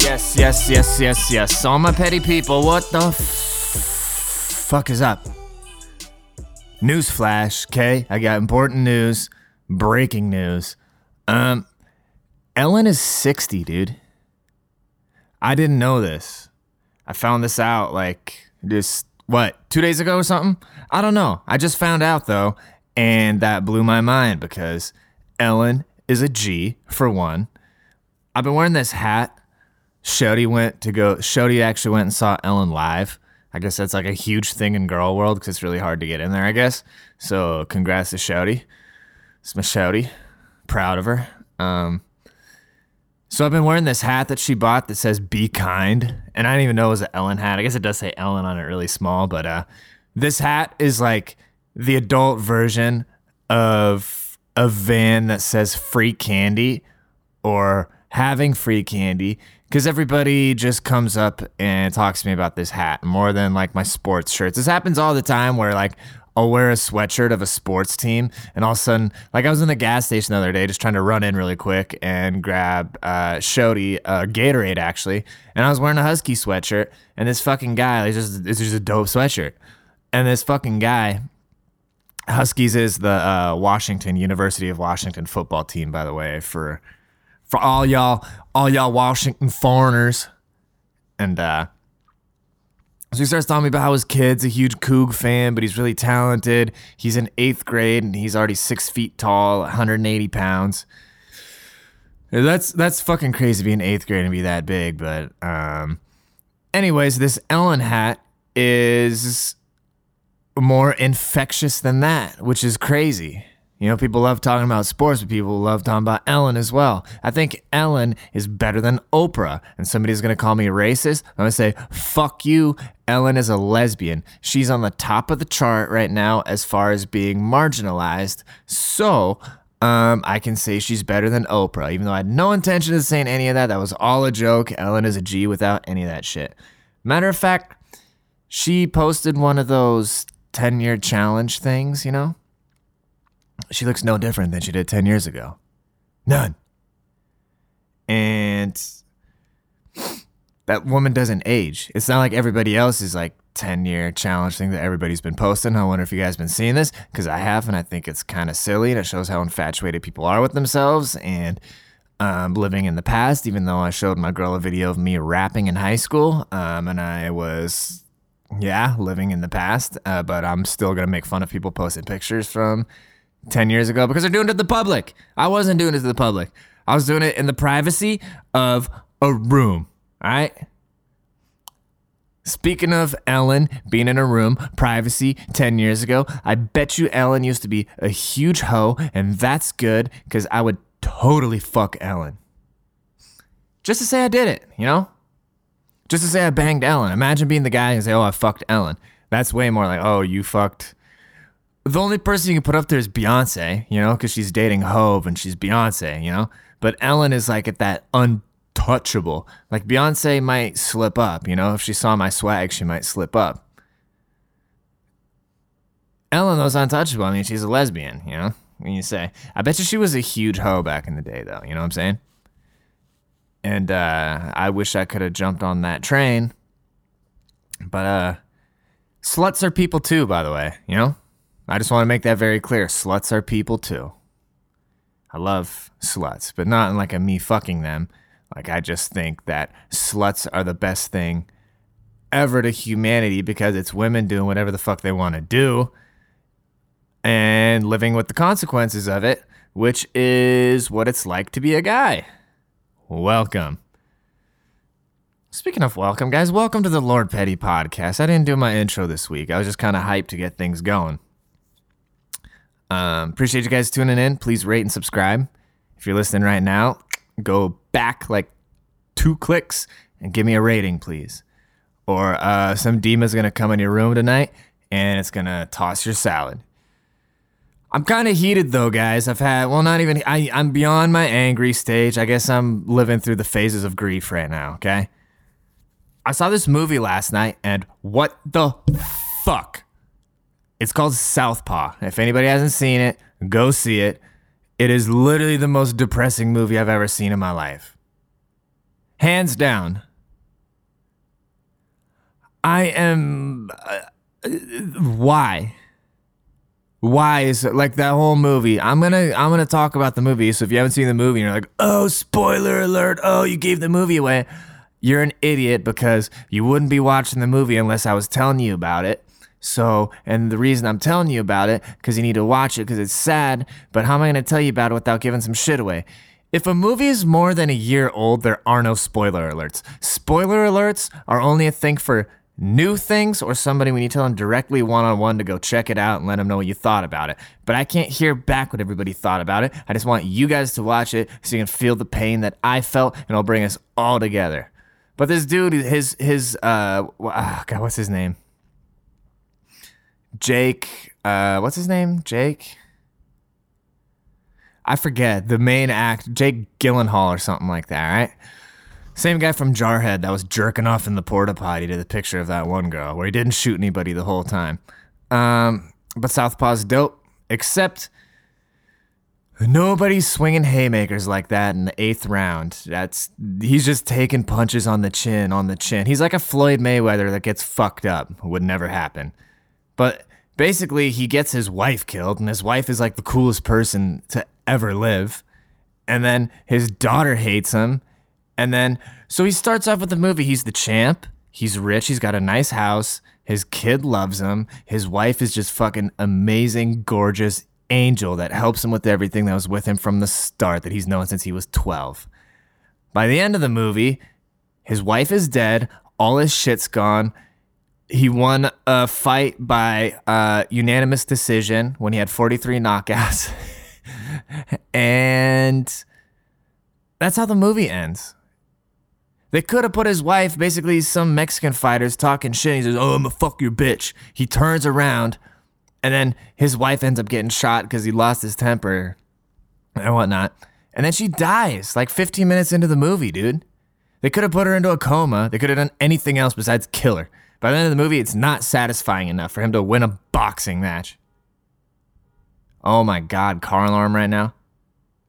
Yes, yes, yes, yes, yes. All my petty people, what the f- fuck is up? Newsflash, okay? I got important news, breaking news. Um, Ellen is 60, dude. I didn't know this. I found this out like just what, two days ago or something? I don't know. I just found out though, and that blew my mind because Ellen is a G for one. I've been wearing this hat. Shody went to go. Shody actually went and saw Ellen live. I guess that's like a huge thing in girl world because it's really hard to get in there. I guess. So congrats to Shody. It's my Shody. Proud of her. Um, so I've been wearing this hat that she bought that says "Be kind," and I didn't even know it was an Ellen hat. I guess it does say Ellen on it, really small. But uh, this hat is like the adult version of a van that says "Free Candy" or having free candy because everybody just comes up and talks to me about this hat more than like my sports shirts. This happens all the time where like I'll wear a sweatshirt of a sports team and all of a sudden, like I was in the gas station the other day just trying to run in really quick and grab uh, Shody, uh, Gatorade actually, and I was wearing a Husky sweatshirt and this fucking guy, it's just, it's just a dope sweatshirt. And this fucking guy, Huskies is the uh, Washington University of Washington football team, by the way, for for all y'all, all y'all Washington foreigners. And uh, so he starts telling me about how his kid's a huge Coug fan, but he's really talented. He's in eighth grade and he's already six feet tall, 180 pounds. That's that's fucking crazy to be in eighth grade and be that big. But um, anyways, this Ellen hat is more infectious than that, which is crazy. You know, people love talking about sports, but people love talking about Ellen as well. I think Ellen is better than Oprah. And somebody's going to call me racist. I'm going to say, fuck you. Ellen is a lesbian. She's on the top of the chart right now as far as being marginalized. So, um, I can say she's better than Oprah, even though I had no intention of saying any of that. That was all a joke. Ellen is a G without any of that shit. Matter of fact, she posted one of those 10 year challenge things, you know? She looks no different than she did 10 years ago. None. And that woman doesn't age. It's not like everybody else is like 10 year challenge thing that everybody's been posting. I wonder if you guys been seeing this because I have, and I think it's kind of silly and it shows how infatuated people are with themselves and um, living in the past. Even though I showed my girl a video of me rapping in high school, um, and I was, yeah, living in the past, uh, but I'm still gonna make fun of people posting pictures from 10 years ago because they're doing it to the public. I wasn't doing it to the public. I was doing it in the privacy of a room. All right. Speaking of Ellen being in a room, privacy 10 years ago, I bet you Ellen used to be a huge hoe, and that's good because I would totally fuck Ellen. Just to say I did it, you know? Just to say I banged Ellen. Imagine being the guy and say, oh, I fucked Ellen. That's way more like, oh, you fucked the only person you can put up there is Beyonce, you know, because she's dating Hov and she's Beyonce, you know. But Ellen is like at that untouchable. Like Beyonce might slip up, you know. If she saw my swag, she might slip up. Ellen was untouchable. I mean, she's a lesbian, you know. When you say, I bet you she was a huge hoe back in the day, though. You know what I'm saying? And uh, I wish I could have jumped on that train. But uh, sluts are people too, by the way. You know I just want to make that very clear. Sluts are people too. I love sluts, but not in like a me fucking them. Like I just think that sluts are the best thing ever to humanity because it's women doing whatever the fuck they want to do and living with the consequences of it, which is what it's like to be a guy. Welcome. Speaking of welcome, guys, welcome to the Lord Petty podcast. I didn't do my intro this week. I was just kind of hyped to get things going. Um, appreciate you guys tuning in. Please rate and subscribe. If you're listening right now, go back like two clicks and give me a rating, please. Or uh, some demon's gonna come in your room tonight and it's gonna toss your salad. I'm kind of heated though, guys. I've had well, not even I. I'm beyond my angry stage. I guess I'm living through the phases of grief right now. Okay. I saw this movie last night, and what the fuck It's called Southpaw. If anybody hasn't seen it, go see it. It is literally the most depressing movie I've ever seen in my life. Hands down. I am. Uh, why? Why is it like that whole movie? I'm gonna I'm gonna talk about the movie. So if you haven't seen the movie, and you're like, oh, spoiler alert! Oh, you gave the movie away. You're an idiot because you wouldn't be watching the movie unless I was telling you about it. So, and the reason I'm telling you about it, because you need to watch it because it's sad, but how am I going to tell you about it without giving some shit away? If a movie is more than a year old, there are no spoiler alerts. Spoiler alerts are only a thing for new things or somebody when you tell them directly one on one to go check it out and let them know what you thought about it. But I can't hear back what everybody thought about it. I just want you guys to watch it so you can feel the pain that I felt and it'll bring us all together. But this dude, his his uh, oh God, what's his name? Jake, uh, what's his name? Jake. I forget the main act, Jake Gyllenhaal or something like that, right? Same guy from Jarhead that was jerking off in the porta potty to the picture of that one girl, where he didn't shoot anybody the whole time. Um, but Southpaw's dope, except nobody's swinging haymakers like that in the eighth round. That's he's just taking punches on the chin, on the chin. He's like a Floyd Mayweather that gets fucked up. Would never happen. But basically, he gets his wife killed, and his wife is like the coolest person to ever live. And then his daughter hates him. And then, so he starts off with the movie. He's the champ. He's rich. He's got a nice house. His kid loves him. His wife is just fucking amazing, gorgeous angel that helps him with everything that was with him from the start that he's known since he was 12. By the end of the movie, his wife is dead. All his shit's gone he won a fight by uh, unanimous decision when he had 43 knockouts. and that's how the movie ends. They could have put his wife, basically some Mexican fighters talking shit. He says, Oh, I'm gonna fuck your bitch. He turns around, and then his wife ends up getting shot because he lost his temper and whatnot. And then she dies like 15 minutes into the movie, dude. They could have put her into a coma. They could have done anything else besides kill her. By the end of the movie, it's not satisfying enough for him to win a boxing match. Oh my god, car alarm right now?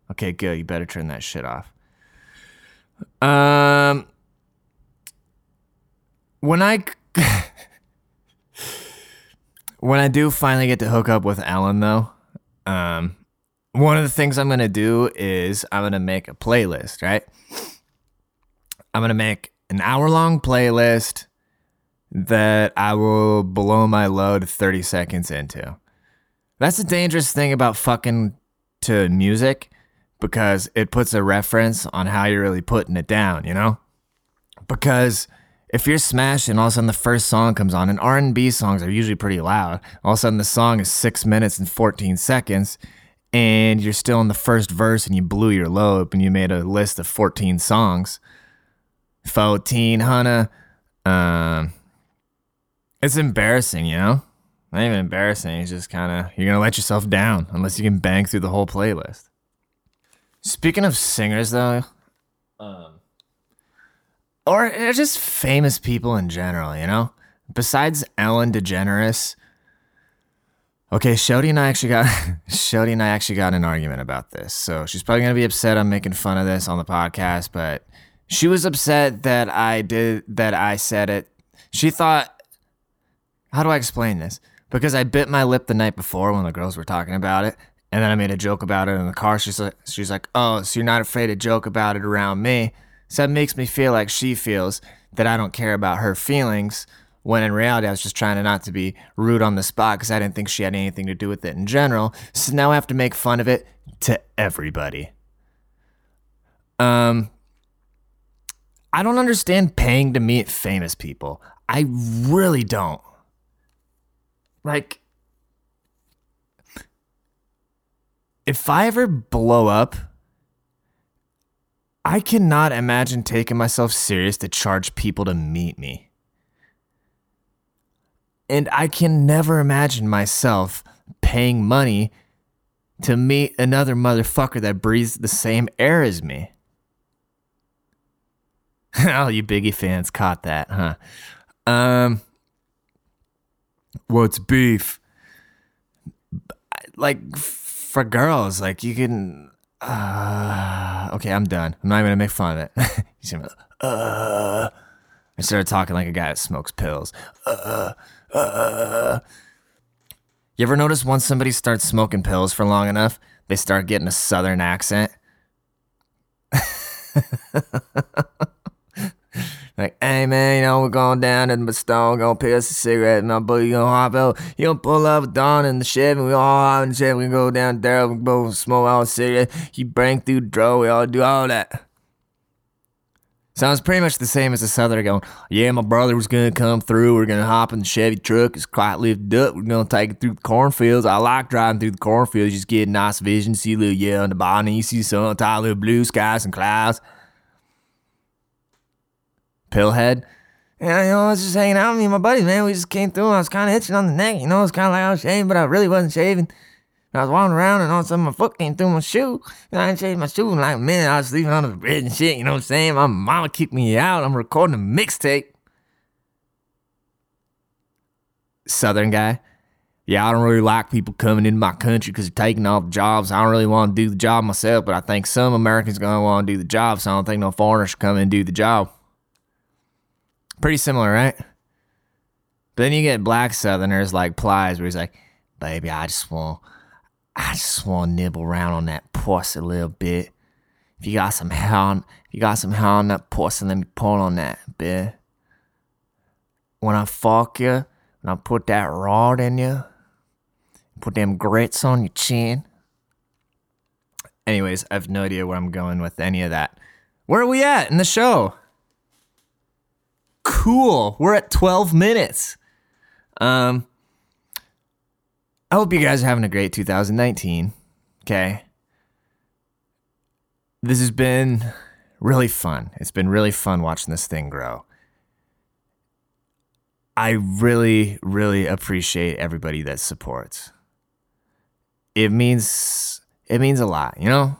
Okay, good. You better turn that shit off. Um when I when I do finally get to hook up with Ellen, though, um one of the things I'm to do is I'm to make a playlist, right? I'm to make an hour long playlist that I will blow my load 30 seconds into. That's the dangerous thing about fucking to music because it puts a reference on how you're really putting it down, you know? Because if you're smashing, all of a sudden the first song comes on, and R&B songs are usually pretty loud. All of a sudden the song is six minutes and 14 seconds, and you're still in the first verse, and you blew your load, and you made a list of 14 songs. 14, Hannah. Um, it's embarrassing, you know? Not even embarrassing. It's just kind of, you're going to let yourself down unless you can bang through the whole playlist. Speaking of singers, though, um, or just famous people in general, you know? Besides Ellen DeGeneres, okay, Shody and I actually got Shody and I actually got an argument about this. So she's probably gonna be upset I'm making fun of this on the podcast, but she was upset that I did that I said it. She thought how do I explain this? Because I bit my lip the night before when the girls were talking about it, and then I made a joke about it in the car. She's like, she's like, "Oh, so you're not afraid to joke about it around me?" So that makes me feel like she feels that I don't care about her feelings. When in reality, I was just trying to not to be rude on the spot because I didn't think she had anything to do with it in general. So now I have to make fun of it to everybody. Um, I don't understand paying to meet famous people. I really don't. Like, if I ever blow up, I cannot imagine taking myself serious to charge people to meet me. And I can never imagine myself paying money to meet another motherfucker that breathes the same air as me. oh, you Biggie fans caught that, huh? Um, What's beef? like for girls, like you can. Uh, okay, I'm done. I'm not even gonna make fun of it. Uh, I started talking like a guy that smokes pills. Uh, uh. You ever notice once somebody starts smoking pills for long enough, they start getting a southern accent? like, hey man, you know, we're going down to the store, gonna pick us a cigarette, my buddy gonna hop out, you gonna pull up with Don in the Chevy, we all hop in the Chevy, we go down there, we both smoke all the cigarette, you bring through the draw, we all do all that. Sounds pretty much the same as the southerner going, yeah, my brother was gonna come through, we're gonna hop in the Chevy truck, it's quite lifted up, we're gonna take it through the cornfields. I like driving through the cornfields, just get a nice vision, see a little yellow on the bottom, and you see on top, little blue skies and clouds. Pillhead. Yeah, you know, I was just hanging out with me and my buddies, man. We just came through. I was kind of itching on the neck, you know. It's kind of like I was shaving, but I really wasn't shaving. And I was walking around, and all of a sudden my foot came through my shoe. And I didn't shave my shoe in like a minute. I was sleeping on the bed and shit, you know what I'm saying? My mama kicked me out. I'm recording a mixtape. Southern guy. Yeah, I don't really like people coming into my country because they're taking the jobs. I don't really want to do the job myself, but I think some Americans going to want to do the job, so I don't think no foreigners should come and do the job. Pretty similar, right? But then you get black Southerners like Plies, where he's like, "Baby, I just want, I just want to nibble around on that pussy a little bit. If you got some hair on, if you got some hair on that pussy, let me pull on that bit. When I fuck you, when I put that rod in you, put them grits on your chin." Anyways, I have no idea where I'm going with any of that. Where are we at in the show? Cool. We're at 12 minutes. Um, I hope you guys are having a great 2019. Okay. This has been really fun. It's been really fun watching this thing grow. I really, really appreciate everybody that supports. It means it means a lot, you know?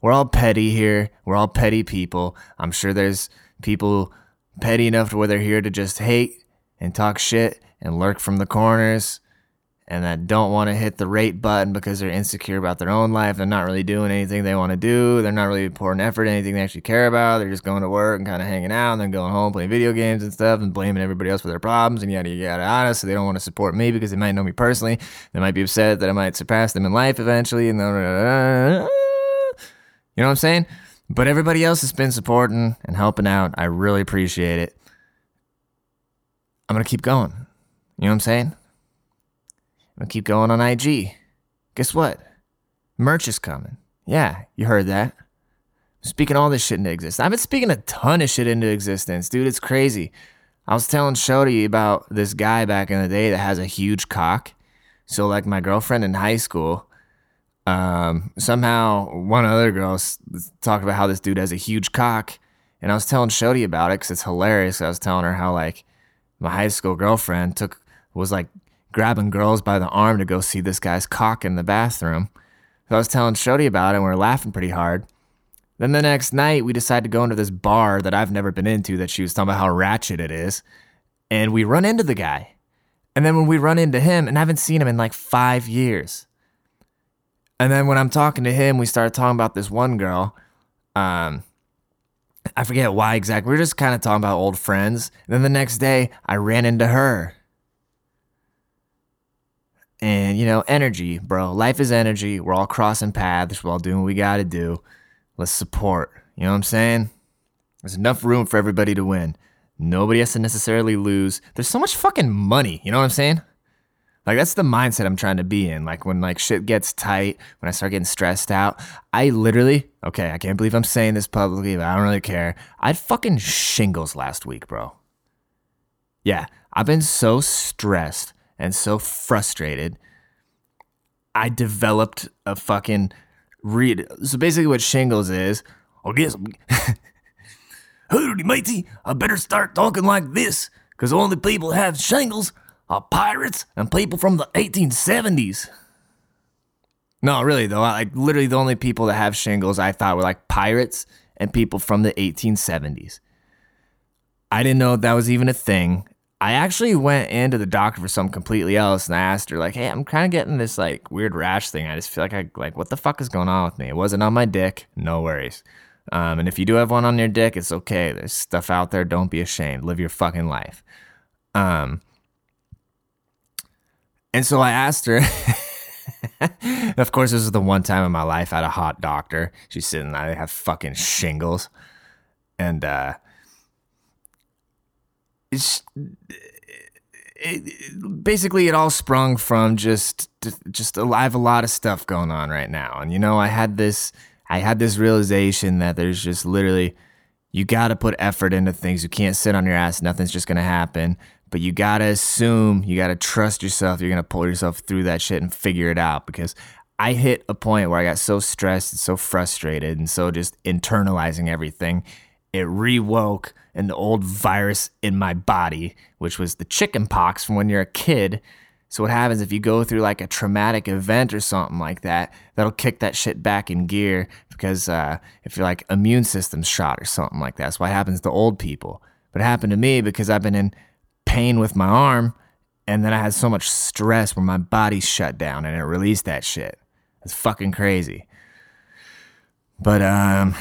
We're all petty here. We're all petty people. I'm sure there's people petty enough to where they're here to just hate and talk shit and lurk from the corners and that don't want to hit the rate button because they're insecure about their own life. They're not really doing anything they want to do. They're not really pouring effort in anything they actually care about. They're just going to work and kind of hanging out and then going home playing video games and stuff and blaming everybody else for their problems and yada yada yada. So they don't want to support me because they might know me personally. They might be upset that I might surpass them in life eventually. And you know what I'm saying? But everybody else has been supporting and helping out. I really appreciate it. I'm going to keep going. You know what I'm saying? I'm going to keep going on IG. Guess what? Merch is coming. Yeah, you heard that. I'm speaking all this shit into existence. I've been speaking a ton of shit into existence, dude. It's crazy. I was telling Shody about this guy back in the day that has a huge cock. So, like, my girlfriend in high school, um, somehow one other girl talked about how this dude has a huge cock, and I was telling Shody about it because it's hilarious. I was telling her how like my high school girlfriend took was like grabbing girls by the arm to go see this guy's cock in the bathroom. So I was telling Shody about it, and we were laughing pretty hard. Then the next night, we decided to go into this bar that I've never been into that she was talking about how ratchet it is. And we run into the guy. And then when we run into him, and I haven't seen him in like five years. And then when I'm talking to him, we started talking about this one girl. Um, I forget why exactly. We are just kind of talking about old friends. And then the next day, I ran into her. And, you know, energy, bro. Life is energy. We're all crossing paths. We're all doing what we got to do. Let's support. You know what I'm saying? There's enough room for everybody to win. Nobody has to necessarily lose. There's so much fucking money. You know what I'm saying? Like that's the mindset I'm trying to be in. Like when like shit gets tight, when I start getting stressed out, I literally, okay, I can't believe I'm saying this publicly, but I don't really care. I had fucking shingles last week, bro. Yeah, I've been so stressed and so frustrated. I developed a fucking read. So basically, what shingles is, I guess, howdy matey, I better start talking like this, because only people have shingles are pirates and people from the 1870s. No, really though, like literally the only people that have shingles I thought were like pirates and people from the 1870s. I didn't know that was even a thing. I actually went into the doctor for something completely else, and I asked her like, "Hey, I'm kind of getting this like weird rash thing. I just feel like I like what the fuck is going on with me? It wasn't on my dick. No worries. Um, and if you do have one on your dick, it's okay. There's stuff out there. Don't be ashamed. Live your fucking life. Um, and so I asked her. of course, this is the one time in my life I had a hot doctor. She's sitting. I have fucking shingles, and uh, it's it, basically it all sprung from just just I have a lot of stuff going on right now, and you know I had this I had this realization that there's just literally you got to put effort into things. You can't sit on your ass. Nothing's just gonna happen. But you gotta assume, you gotta trust yourself. You're gonna pull yourself through that shit and figure it out. Because I hit a point where I got so stressed and so frustrated and so just internalizing everything. It rewoke an old virus in my body, which was the chicken pox from when you're a kid. So what happens if you go through like a traumatic event or something like that, that'll kick that shit back in gear because uh, if you're like immune system shot or something like that. That's what happens to old people. But it happened to me because I've been in pain with my arm and then I had so much stress where my body shut down and it released that shit. It's fucking crazy. But um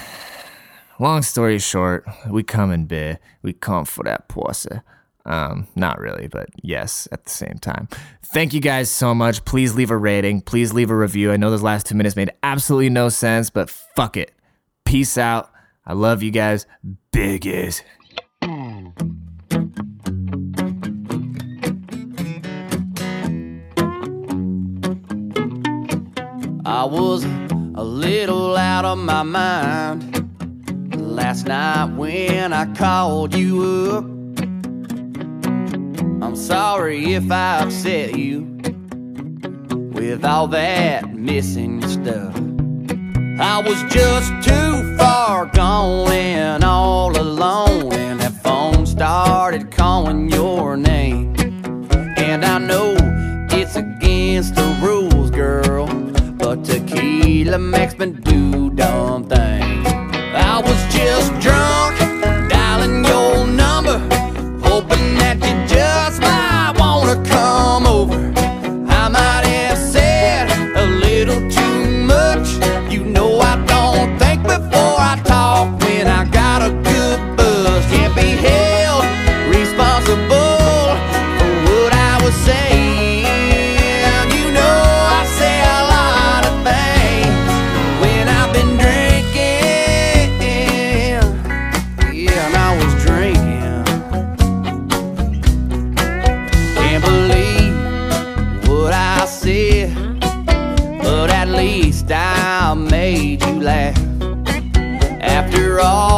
long story short, we come in. We come for that pussy. Um, not really, but yes, at the same time. Thank you guys so much. Please leave a rating. Please leave a review. I know those last two minutes made absolutely no sense, but fuck it. Peace out. I love you guys. Biggest. I was a little out of my mind last night when I called you up. I'm sorry if I upset you with all that missing stuff. I was just too far gone and all alone, and that phone started calling your name. And I know it's against the rules, girl, but tequila makes me do dumb things. I was just After all